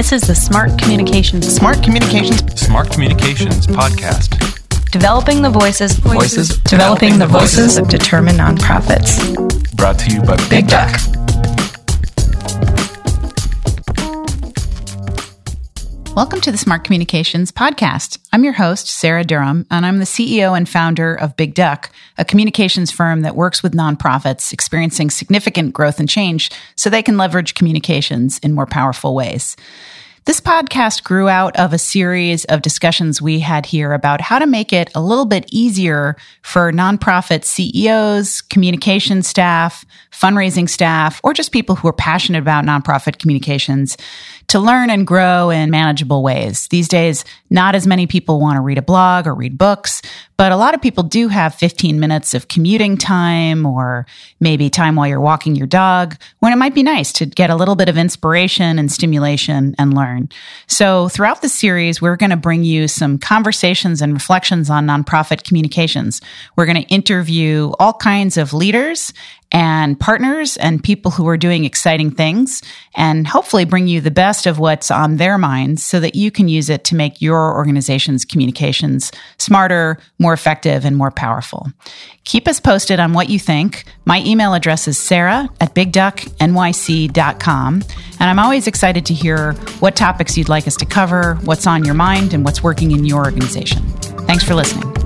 This is the Smart Communications Smart Communications Smart Communications Podcast. Developing the Voices Voices Developing the voices of determined nonprofits. brought to you by Big Duck. Welcome to the Smart Communications Podcast. I'm your host, Sarah Durham, and I'm the CEO and founder of Big Duck, a communications firm that works with nonprofits experiencing significant growth and change so they can leverage communications in more powerful ways. This podcast grew out of a series of discussions we had here about how to make it a little bit easier for nonprofit CEOs, communication staff, fundraising staff, or just people who are passionate about nonprofit communications to learn and grow in manageable ways. These days, not as many people want to read a blog or read books, but a lot of people do have 15 minutes of commuting time or maybe time while you're walking your dog when it might be nice to get a little bit of inspiration and stimulation and learn. So throughout the series, we're going to bring you some conversations and reflections on nonprofit communications. We're going to interview all kinds of leaders and partners and people who are doing exciting things and hopefully bring you the best of what's on their minds so that you can use it to make your organization's communications smarter, more effective, and more powerful. Keep us posted on what you think. My email address is sarah at bigducknyc.com. And I'm always excited to hear what topics you'd like us to cover, what's on your mind, and what's working in your organization. Thanks for listening.